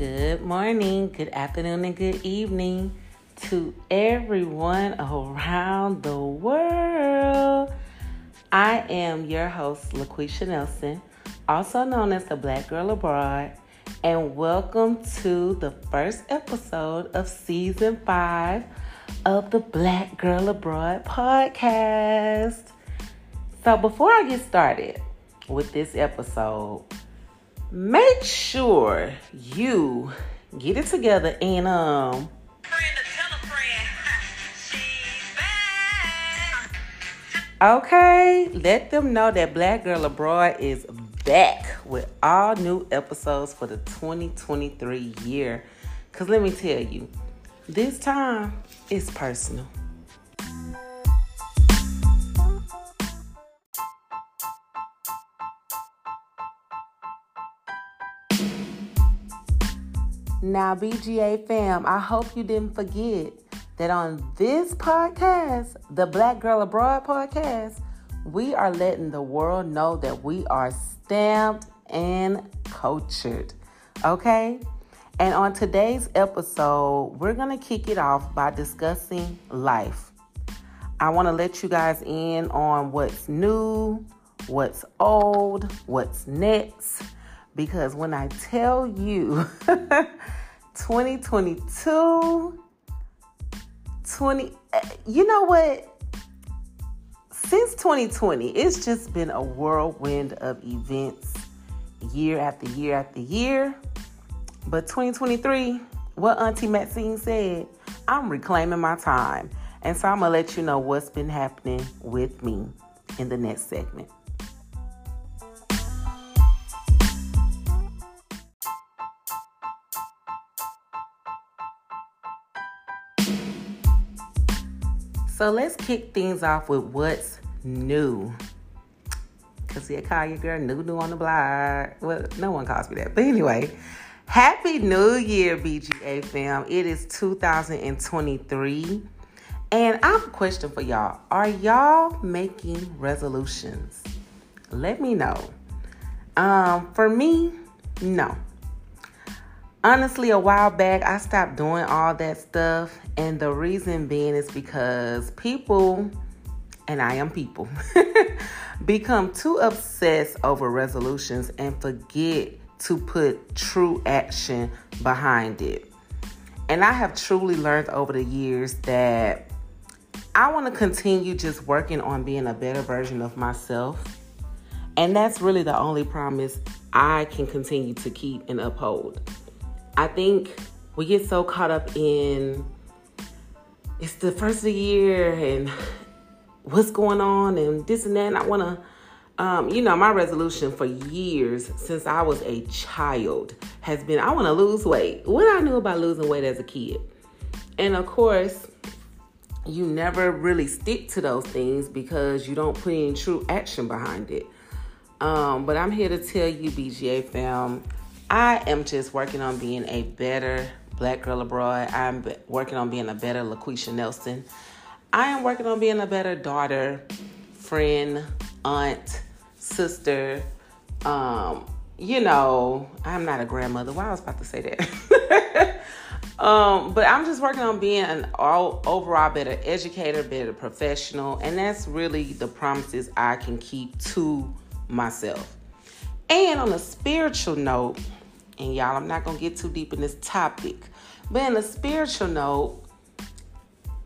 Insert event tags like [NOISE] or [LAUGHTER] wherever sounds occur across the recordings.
Good morning, good afternoon, and good evening to everyone around the world. I am your host, LaQuisha Nelson, also known as the Black Girl Abroad, and welcome to the first episode of season five of the Black Girl Abroad podcast. So, before I get started with this episode, make sure you get it together and um [LAUGHS] Okay, let them know that Black Girl Abroad is back with all new episodes for the 2023 year. Cause let me tell you, this time is personal. Now, BGA fam, I hope you didn't forget that on this podcast, the Black Girl Abroad podcast, we are letting the world know that we are stamped and cultured. Okay? And on today's episode, we're going to kick it off by discussing life. I want to let you guys in on what's new, what's old, what's next because when I tell you 2022, [LAUGHS] 20, eh, you know what? Since 2020, it's just been a whirlwind of events year after year after year. But 2023, what Auntie Maxine said, I'm reclaiming my time. And so I'm going to let you know what's been happening with me in the next segment. So let's kick things off with what's new. Cause I call your girl new new on the block. Well, no one calls me that. But anyway, Happy New Year, BGA fam. It is 2023. And I have a question for y'all. Are y'all making resolutions? Let me know. Um, for me, no. Honestly, a while back, I stopped doing all that stuff. And the reason being is because people, and I am people, [LAUGHS] become too obsessed over resolutions and forget to put true action behind it. And I have truly learned over the years that I want to continue just working on being a better version of myself. And that's really the only promise I can continue to keep and uphold. I think we get so caught up in it's the first of the year and what's going on and this and that. And I want to, um, you know, my resolution for years since I was a child has been I want to lose weight. What I knew about losing weight as a kid. And of course, you never really stick to those things because you don't put in true action behind it. Um, but I'm here to tell you, BGA fam, I am just working on being a better black girl abroad. I'm working on being a better LaQuisha Nelson. I am working on being a better daughter, friend, aunt, sister. Um, you know, I'm not a grandmother. Why well, I was about to say that. [LAUGHS] um, but I'm just working on being an all overall better educator, better professional, and that's really the promises I can keep to myself. And on a spiritual note, and y'all, I'm not going to get too deep in this topic. But in a spiritual note,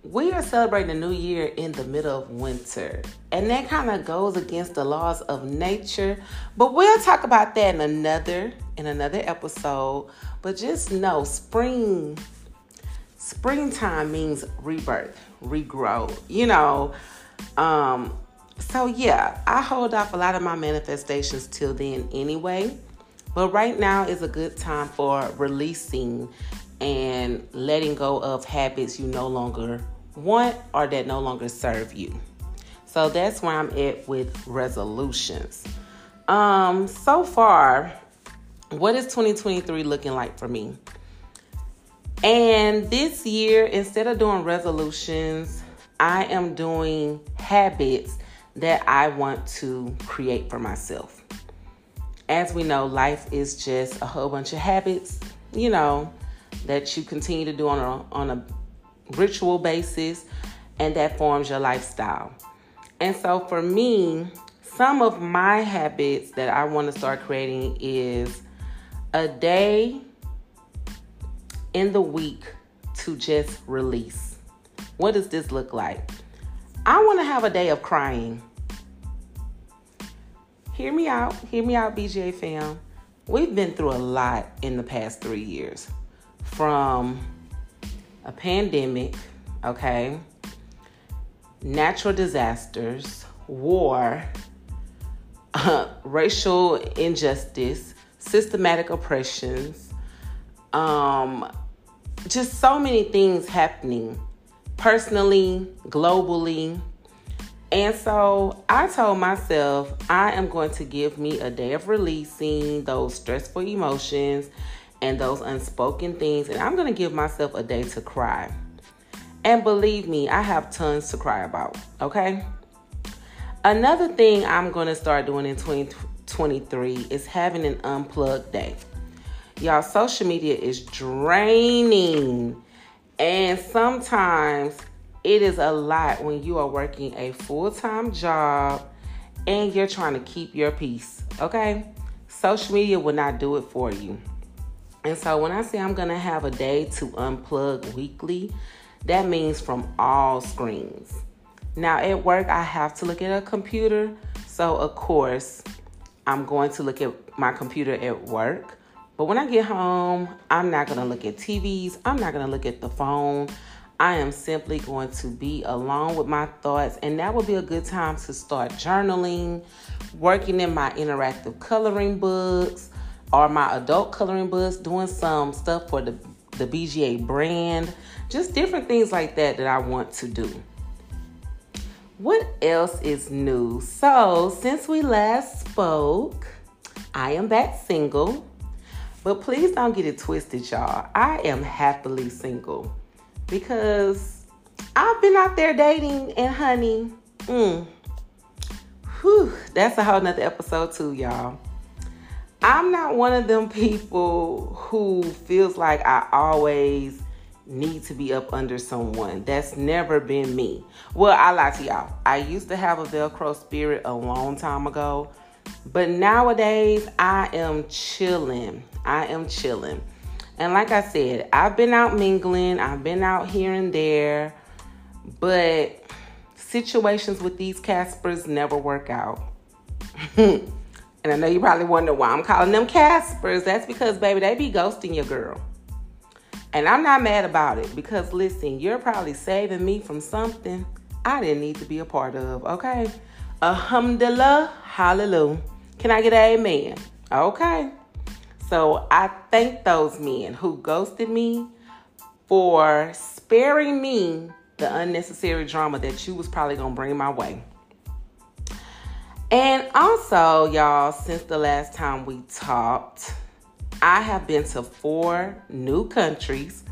we are celebrating the new year in the middle of winter. And that kind of goes against the laws of nature. But we'll talk about that in another in another episode. But just know spring springtime means rebirth, regrow. You know, um so yeah, I hold off a lot of my manifestations till then anyway. But right now is a good time for releasing and letting go of habits you no longer want or that no longer serve you. So that's where I'm at with resolutions. Um, so far, what is 2023 looking like for me? And this year, instead of doing resolutions, I am doing habits that I want to create for myself as we know, life is just a whole bunch of habits, you know, that you continue to do on a, on a ritual basis and that forms your lifestyle. And so for me, some of my habits that I want to start creating is a day in the week to just release. What does this look like? I want to have a day of crying. Hear me out. Hear me out, BGA fam. We've been through a lot in the past three years from a pandemic, okay, natural disasters, war, uh, [LAUGHS] racial injustice, systematic oppressions, um, just so many things happening personally, globally. And so I told myself I am going to give me a day of releasing those stressful emotions and those unspoken things. And I'm going to give myself a day to cry. And believe me, I have tons to cry about. Okay. Another thing I'm going to start doing in 2023 is having an unplugged day. Y'all, social media is draining. And sometimes it is a lot when you are working a full time job and you're trying to keep your peace. Okay? Social media will not do it for you. And so when I say I'm going to have a day to unplug weekly, that means from all screens. Now at work, I have to look at a computer. So, of course, I'm going to look at my computer at work. But when I get home, I'm not going to look at TVs. I'm not going to look at the phone. I am simply going to be alone with my thoughts. And that would be a good time to start journaling, working in my interactive coloring books or my adult coloring books, doing some stuff for the, the BGA brand, just different things like that that I want to do. What else is new? So, since we last spoke, I am back single. But please don't get it twisted, y'all. I am happily single because I've been out there dating and honey, mm, whew, that's a whole nother episode too, y'all. I'm not one of them people who feels like I always need to be up under someone. That's never been me. Well, I lie to y'all. I used to have a Velcro spirit a long time ago, but nowadays I am chilling. I am chilling. And like I said, I've been out mingling, I've been out here and there, but situations with these Caspers never work out. [LAUGHS] and I know you probably wonder why I'm calling them Caspers. That's because, baby, they be ghosting your girl. And I'm not mad about it because listen, you're probably saving me from something I didn't need to be a part of, okay? Alhamdulillah, hallelujah. Can I get an amen? Okay. So I thank those men who ghosted me for sparing me the unnecessary drama that you was probably gonna bring my way. And also, y'all, since the last time we talked, I have been to four new countries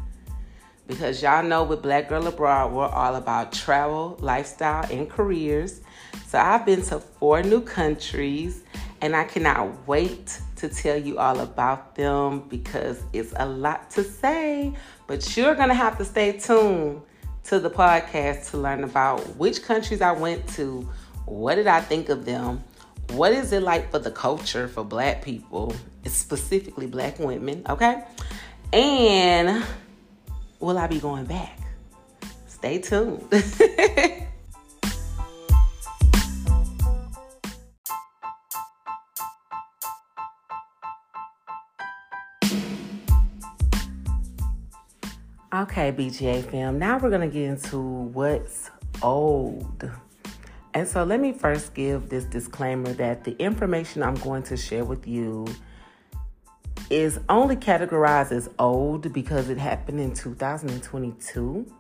because y'all know with Black Girl Abroad, we're all about travel, lifestyle, and careers. So I've been to four new countries and I cannot wait to tell you all about them because it's a lot to say. But you're going to have to stay tuned to the podcast to learn about which countries I went to, what did I think of them, what is it like for the culture for black people, specifically black women, okay? And will I be going back? Stay tuned. [LAUGHS] Okay, BGA fam, now we're going to get into what's old. And so let me first give this disclaimer that the information I'm going to share with you is only categorized as old because it happened in 2022.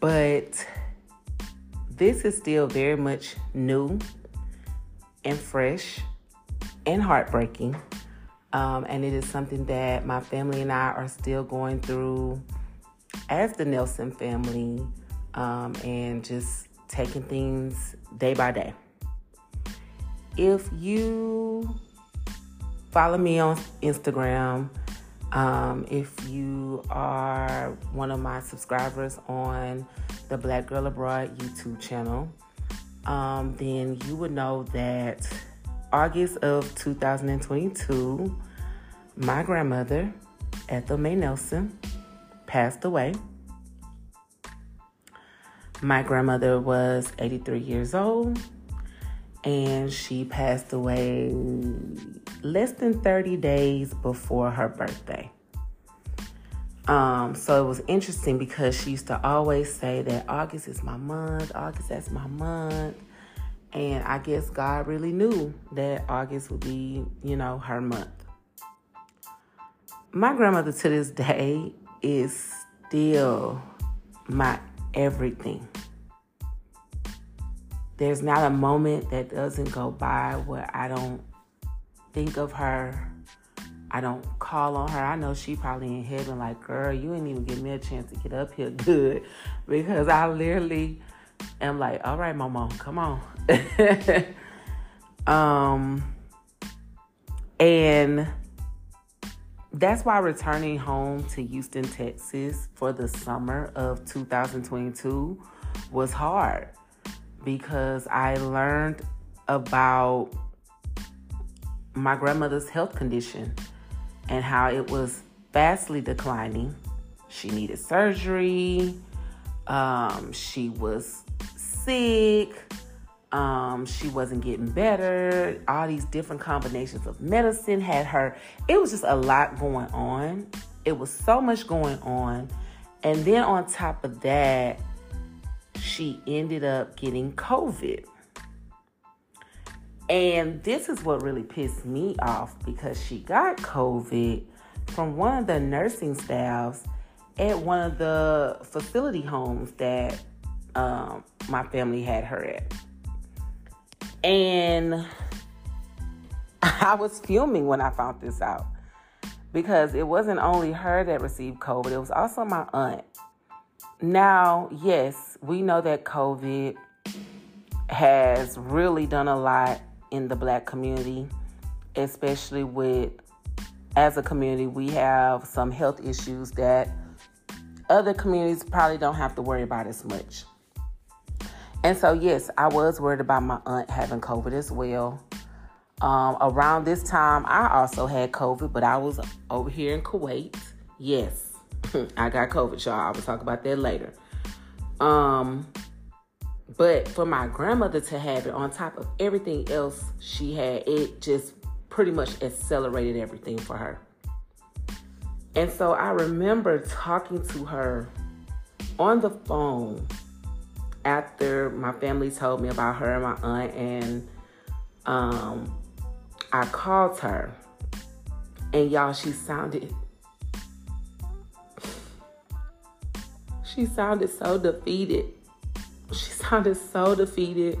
But this is still very much new and fresh and heartbreaking. Um, and it is something that my family and I are still going through as the Nelson family um, and just taking things day by day. If you follow me on Instagram, Um, if you are one of my subscribers on the Black Girl Abroad YouTube channel, um, then you would know that August of 2022, my grandmother, Ethel May Nelson, passed away. My grandmother was 83 years old and she passed away less than 30 days before her birthday. Um, so it was interesting because she used to always say that August is my month, August that's my month. And I guess God really knew that August would be, you know, her month. My grandmother to this day is still my everything. There's not a moment that doesn't go by where I don't think of her. I don't call on her. I know she probably in heaven like, girl, you didn't even give me a chance to get up here [LAUGHS] good. Because I literally am like, all right, mama, come on. [LAUGHS] um and that's why returning home to Houston, Texas for the summer of 2022 was hard because I learned about my grandmother's health condition and how it was vastly declining. She needed surgery. Um, she was sick. Um, she wasn't getting better. All these different combinations of medicine had her. It was just a lot going on. It was so much going on. And then on top of that, she ended up getting COVID. And this is what really pissed me off because she got COVID from one of the nursing staffs at one of the facility homes that um, my family had her at. And [LAUGHS] I was fuming when I found this out because it wasn't only her that received COVID, it was also my aunt. Now, yes, we know that COVID has really done a lot in the black community, especially with, as a community, we have some health issues that other communities probably don't have to worry about as much. And so, yes, I was worried about my aunt having COVID as well. Um, around this time, I also had COVID, but I was over here in Kuwait. Yes, [LAUGHS] I got COVID, y'all. I will talk about that later. Um, but for my grandmother to have it on top of everything else she had, it just pretty much accelerated everything for her. And so I remember talking to her on the phone after my family told me about her and my aunt, and um, I called her, and y'all, she sounded She sounded so defeated. She [LAUGHS] sounded so defeated.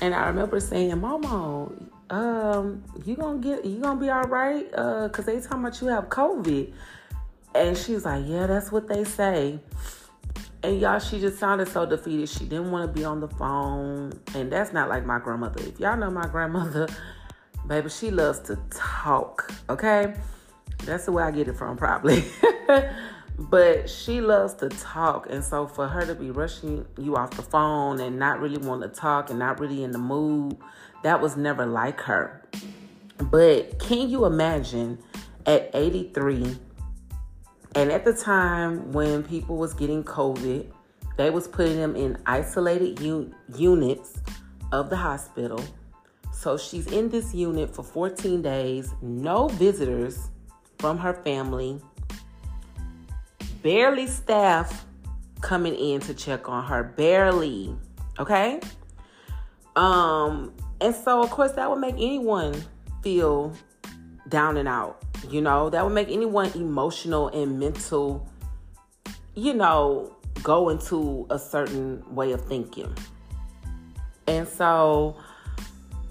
And I remember saying, Mama, um, you gonna get you gonna be all right? Uh, cause they talking about you have COVID. And she's like, Yeah, that's what they say. And y'all, she just sounded so defeated. She didn't want to be on the phone. And that's not like my grandmother. If y'all know my grandmother, [LAUGHS] baby, she loves to talk. Okay? That's the way I get it from, probably. [LAUGHS] but she loves to talk and so for her to be rushing you off the phone and not really want to talk and not really in the mood that was never like her but can you imagine at 83 and at the time when people was getting covid they was putting them in isolated u- units of the hospital. So she's in this unit for 14 days no visitors from her family barely staff coming in to check on her barely okay? Um and so of course that would make anyone feel down and out you know that would make anyone emotional and mental you know go into a certain way of thinking and so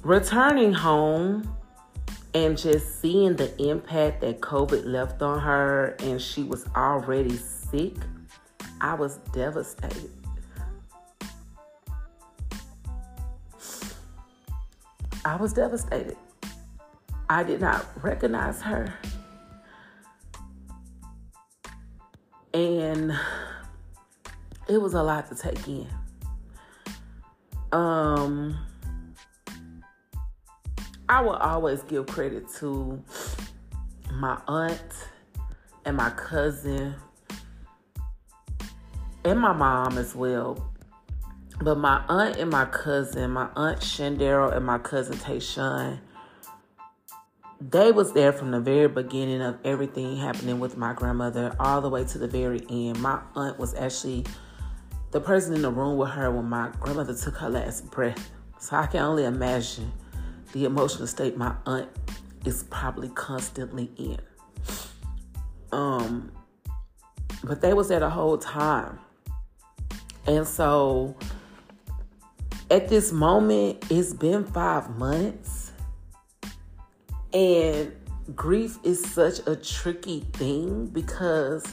returning home and just seeing the impact that COVID left on her, and she was already sick, I was devastated. I was devastated. I did not recognize her. And it was a lot to take in. Um, I will always give credit to my aunt and my cousin and my mom as well. But my aunt and my cousin, my aunt Shandero and my cousin Tayshawn, they was there from the very beginning of everything happening with my grandmother all the way to the very end. My aunt was actually the person in the room with her when my grandmother took her last breath. So I can only imagine the emotional state my aunt is probably constantly in. Um, but they was there the whole time. And so at this moment, it's been five months. And grief is such a tricky thing because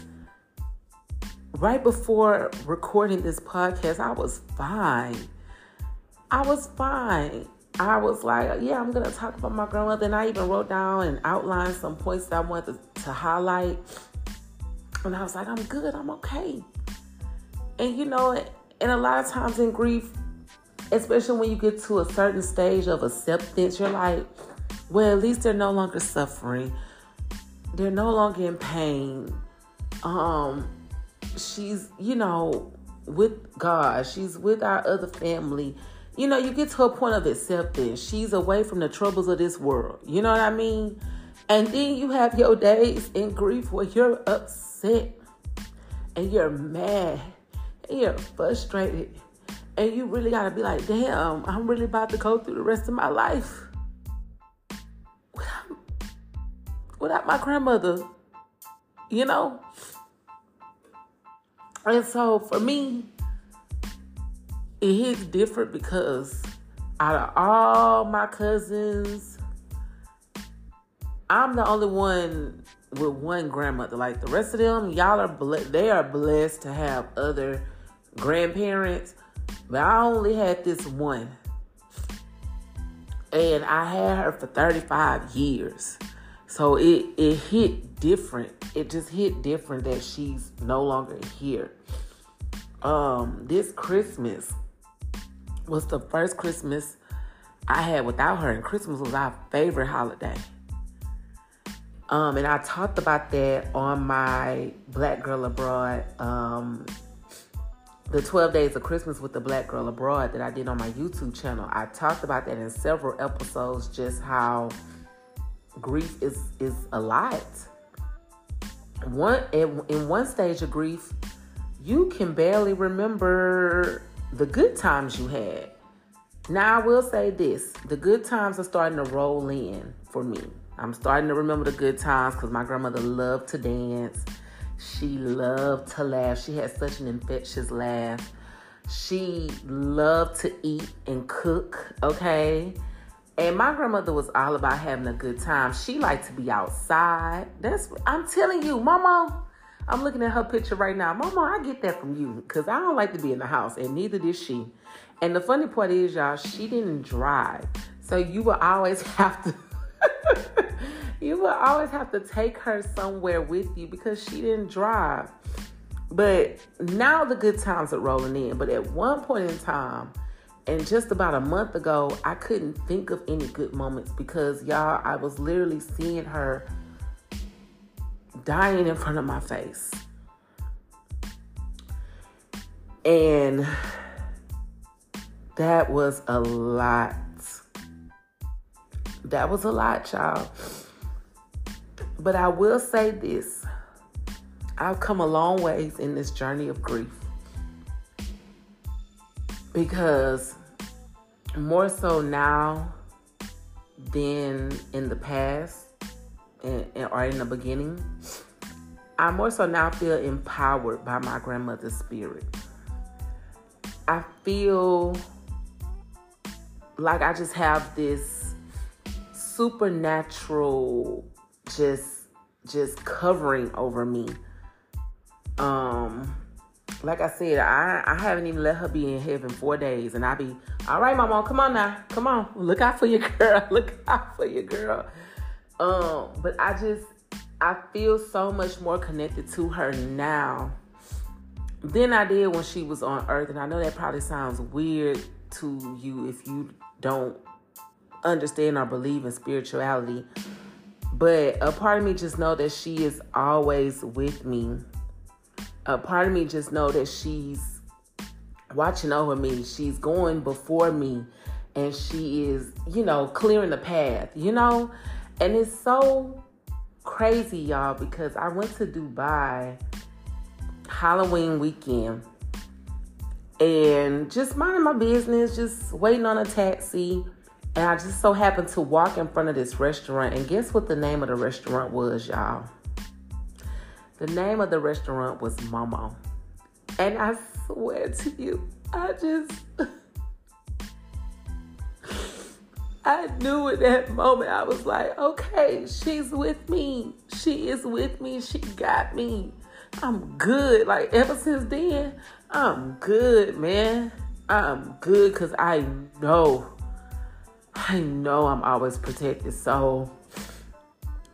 right before recording this podcast, I was fine. I was fine. I was like, yeah, I'm gonna talk about my grandmother, and I even wrote down and outlined some points that I wanted to, to highlight. And I was like, I'm good, I'm okay. And you know, and a lot of times in grief, especially when you get to a certain stage of acceptance, you're like, well, at least they're no longer suffering. They're no longer in pain. Um, she's, you know, with God. She's with our other family. You know, you get to a point of acceptance. She's away from the troubles of this world. You know what I mean? And then you have your days in grief where you're upset and you're mad and you're frustrated. And you really got to be like, damn, I'm really about to go through the rest of my life without my grandmother. You know? And so for me, it hits different because out of all my cousins, I'm the only one with one grandmother. Like the rest of them, y'all are ble- they are blessed to have other grandparents, but I only had this one. And I had her for 35 years. So it it hit different. It just hit different that she's no longer here. Um this Christmas was the first Christmas I had without her and Christmas was our favorite holiday. Um, and I talked about that on my Black Girl Abroad, um, the 12 Days of Christmas with the Black Girl Abroad that I did on my YouTube channel. I talked about that in several episodes, just how grief is is a lot. One in, in one stage of grief, you can barely remember the good times you had. Now I will say this: the good times are starting to roll in for me. I'm starting to remember the good times because my grandmother loved to dance. She loved to laugh. She had such an infectious laugh. She loved to eat and cook, okay? And my grandmother was all about having a good time. She liked to be outside. That's I'm telling you, mama. I'm looking at her picture right now. Mama, I get that from you because I don't like to be in the house, and neither did she. And the funny part is, y'all, she didn't drive. So you will always [LAUGHS] have to you will always have to take her somewhere with you because she didn't drive. But now the good times are rolling in. But at one point in time, and just about a month ago, I couldn't think of any good moments because y'all, I was literally seeing her dying in front of my face. And that was a lot. That was a lot, y'all. But I will say this I've come a long ways in this journey of grief. Because more so now than in the past and, and, or in the beginning, I more so now feel empowered by my grandmother's spirit. I feel like I just have this supernatural just just covering over me. Um like I said, I, I haven't even let her be in heaven four days, and I be all right, mama. Come on now, come on, look out for your [LAUGHS] girl, look out for your girl. Um, but I just I feel so much more connected to her now than I did when she was on earth. And I know that probably sounds weird to you if you don't understand or believe in spirituality. But a part of me just know that she is always with me. A part of me just know that she's watching over me. She's going before me and she is, you know, clearing the path, you know? And it's so crazy, y'all, because I went to Dubai Halloween weekend and just minding my business, just waiting on a taxi. And I just so happened to walk in front of this restaurant. And guess what the name of the restaurant was, y'all? The name of the restaurant was Momo. And I swear to you, I just. [LAUGHS] I knew in that moment, I was like, okay, she's with me. She is with me. She got me. I'm good. Like, ever since then, I'm good, man. I'm good because I know, I know I'm always protected. So,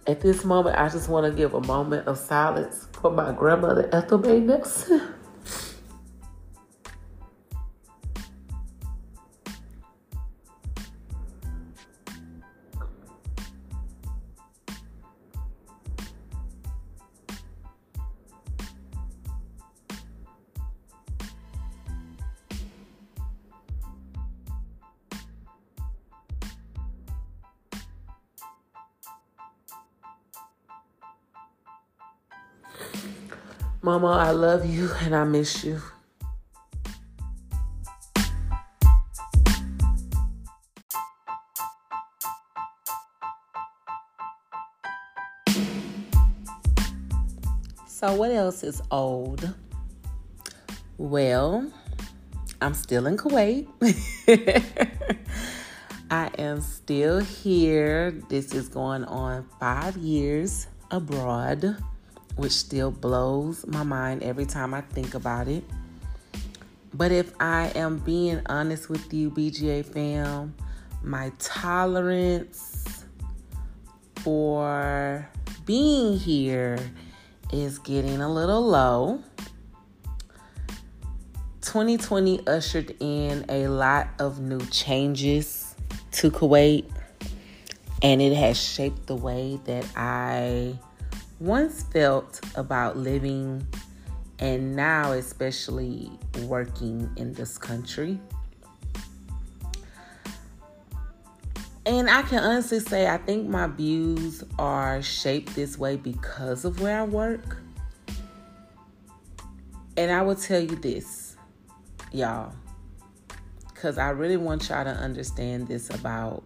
at this moment, I just want to give a moment of silence for my grandmother, Ethel May Nelson. [LAUGHS] Mama, I love you and I miss you. So, what else is old? Well, I'm still in Kuwait. [LAUGHS] I am still here. This is going on five years abroad which still blows my mind every time I think about it. But if I am being honest with you, BGA fam, my tolerance for being here is getting a little low. 2020 ushered in a lot of new changes to Kuwait, and it has shaped the way that I once felt about living and now, especially working in this country. And I can honestly say, I think my views are shaped this way because of where I work. And I will tell you this, y'all, because I really want y'all to understand this about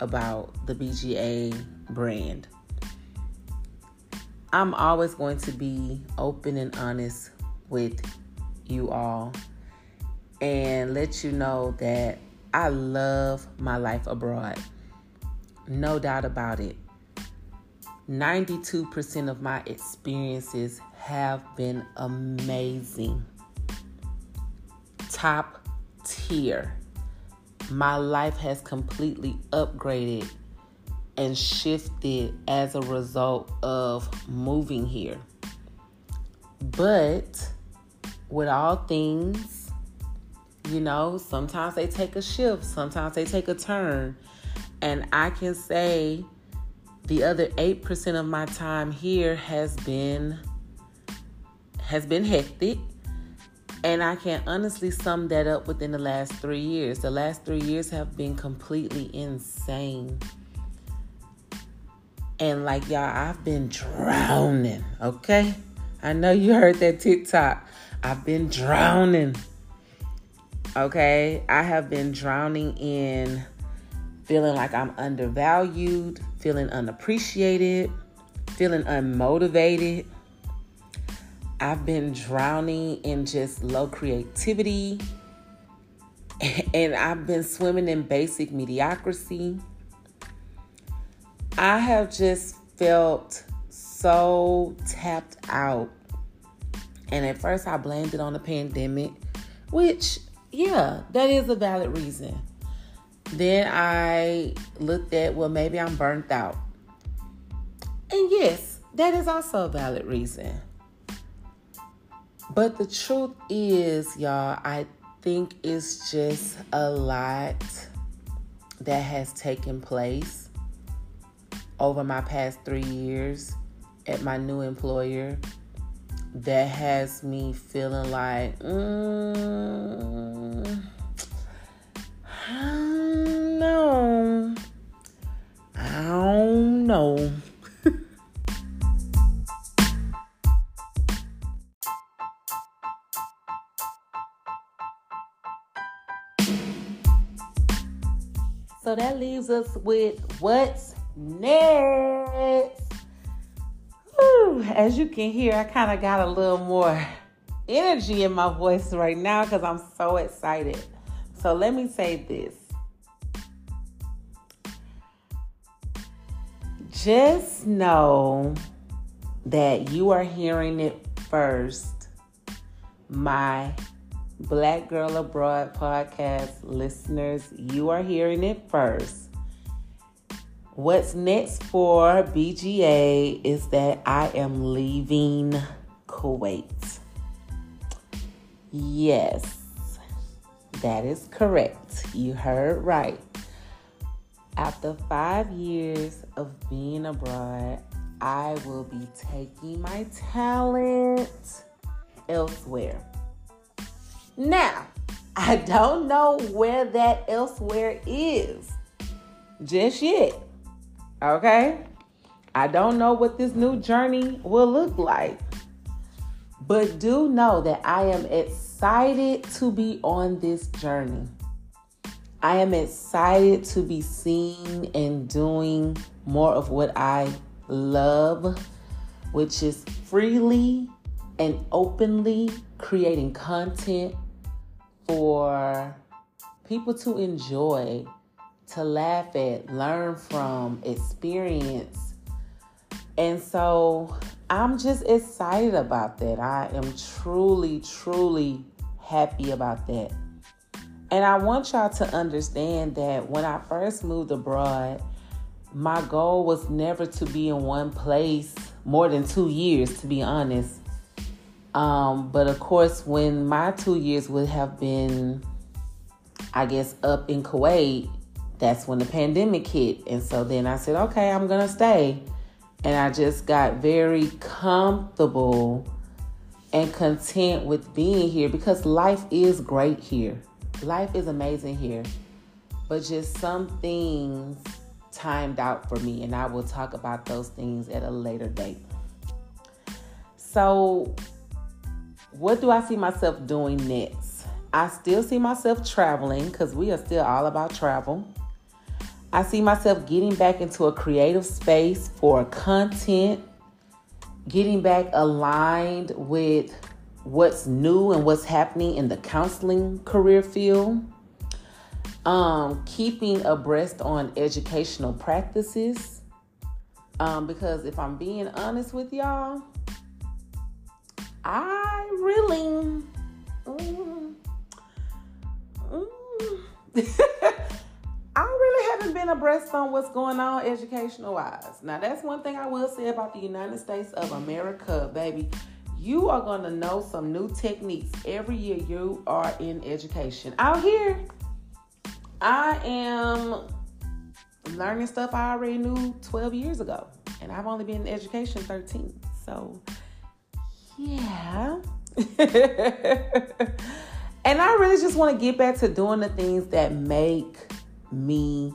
about the BGA brand. I'm always going to be open and honest with you all and let you know that I love my life abroad. No doubt about it. 92% of my experiences have been amazing. Top tier. My life has completely upgraded and shifted as a result of moving here. But with all things, you know, sometimes they take a shift, sometimes they take a turn. And I can say the other 8% of my time here has been has been hectic. And I can honestly sum that up within the last three years. The last three years have been completely insane. And like y'all, I've been drowning, okay? I know you heard that TikTok. I've been drowning. Okay? I have been drowning in feeling like I'm undervalued, feeling unappreciated, feeling unmotivated. I've been drowning in just low creativity. [LAUGHS] And I've been swimming in basic mediocrity. I have just felt so tapped out. And at first, I blamed it on the pandemic, which, yeah, that is a valid reason. Then I looked at, well, maybe I'm burnt out. And yes, that is also a valid reason. But the truth is, y'all, I think it's just a lot that has taken place over my past three years at my new employer that has me feeling like, mm, know. I don't know. [LAUGHS] so that leaves us with what's next. Whew, as you can hear, I kind of got a little more energy in my voice right now because I'm so excited. So let me say this. Just know that you are hearing it first. My Black Girl Abroad podcast listeners, you are hearing it first. What's next for BGA is that I am leaving Kuwait. Yes, that is correct. You heard right. After five years of being abroad, I will be taking my talent elsewhere. Now, I don't know where that elsewhere is just yet. Okay? I don't know what this new journey will look like. But do know that I am excited to be on this journey. I am excited to be seeing and doing more of what I love, which is freely and openly creating content for people to enjoy to laugh at, learn from, experience. And so I'm just excited about that. I am truly, truly happy about that. And I want y'all to understand that when I first moved abroad, my goal was never to be in one place more than two years, to be honest. Um, but of course, when my two years would have been, I guess, up in Kuwait, that's when the pandemic hit. And so then I said, okay, I'm going to stay. And I just got very comfortable and content with being here because life is great here. Life is amazing here. But just some things timed out for me. And I will talk about those things at a later date. So, what do I see myself doing next? I still see myself traveling because we are still all about travel. I see myself getting back into a creative space for content, getting back aligned with what's new and what's happening in the counseling career field, um, keeping abreast on educational practices. Um, because if I'm being honest with y'all, I really. Mm, mm, [LAUGHS] I really haven't been abreast on what's going on educational wise. Now, that's one thing I will say about the United States of America, baby. You are going to know some new techniques every year you are in education. Out here, I am learning stuff I already knew 12 years ago, and I've only been in education 13. So, yeah. [LAUGHS] and I really just want to get back to doing the things that make me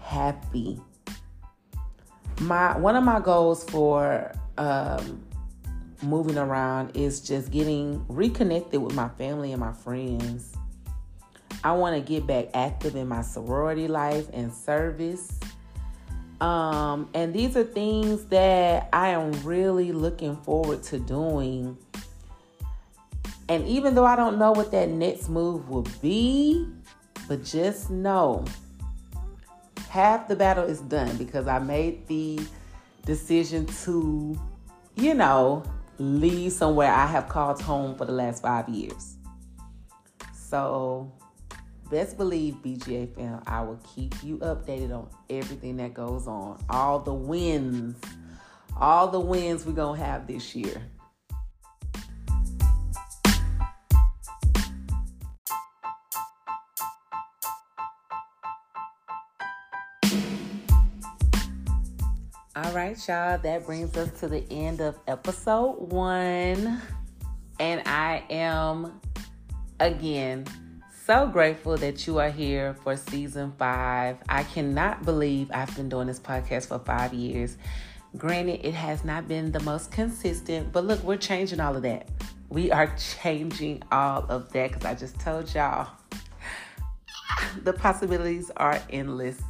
happy. My one of my goals for um, moving around is just getting reconnected with my family and my friends. I want to get back active in my sorority life and service. Um, and these are things that I am really looking forward to doing. And even though I don't know what that next move will be, but just know half the battle is done because I made the decision to, you know, leave somewhere I have called home for the last five years. So, best believe, BGA fam, I will keep you updated on everything that goes on, all the wins, all the wins we're going to have this year. Right, y'all, that brings us to the end of episode one. And I am, again, so grateful that you are here for season five. I cannot believe I've been doing this podcast for five years. Granted, it has not been the most consistent, but look, we're changing all of that. We are changing all of that because I just told y'all [LAUGHS] the possibilities are endless.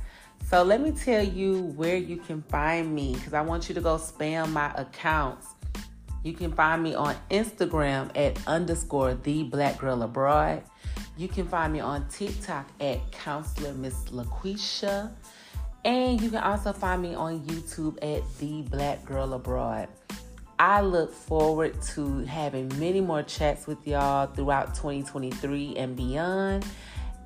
So let me tell you where you can find me because I want you to go spam my accounts. You can find me on Instagram at underscore the black girl abroad. You can find me on TikTok at counselor Miss LaQuisha. And you can also find me on YouTube at the black girl abroad. I look forward to having many more chats with y'all throughout 2023 and beyond.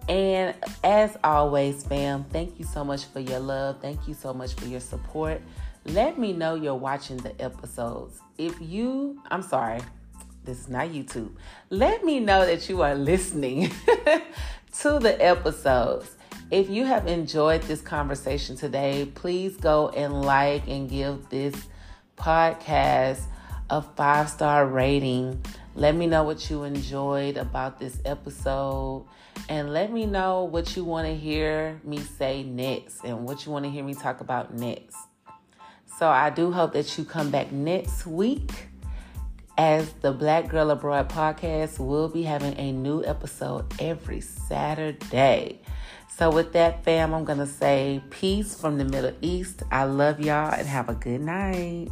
And as always, fam, thank you so much for your love. Thank you so much for your support. Let me know you're watching the episodes. If you, I'm sorry, this is not YouTube. Let me know that you are listening [LAUGHS] to the episodes. If you have enjoyed this conversation today, please go and like and give this podcast a five star rating. Let me know what you enjoyed about this episode and let me know what you want to hear me say next and what you want to hear me talk about next. So I do hope that you come back next week as the Black Girl Abroad podcast will be having a new episode every Saturday. So with that fam, I'm going to say peace from the Middle East. I love y'all and have a good night.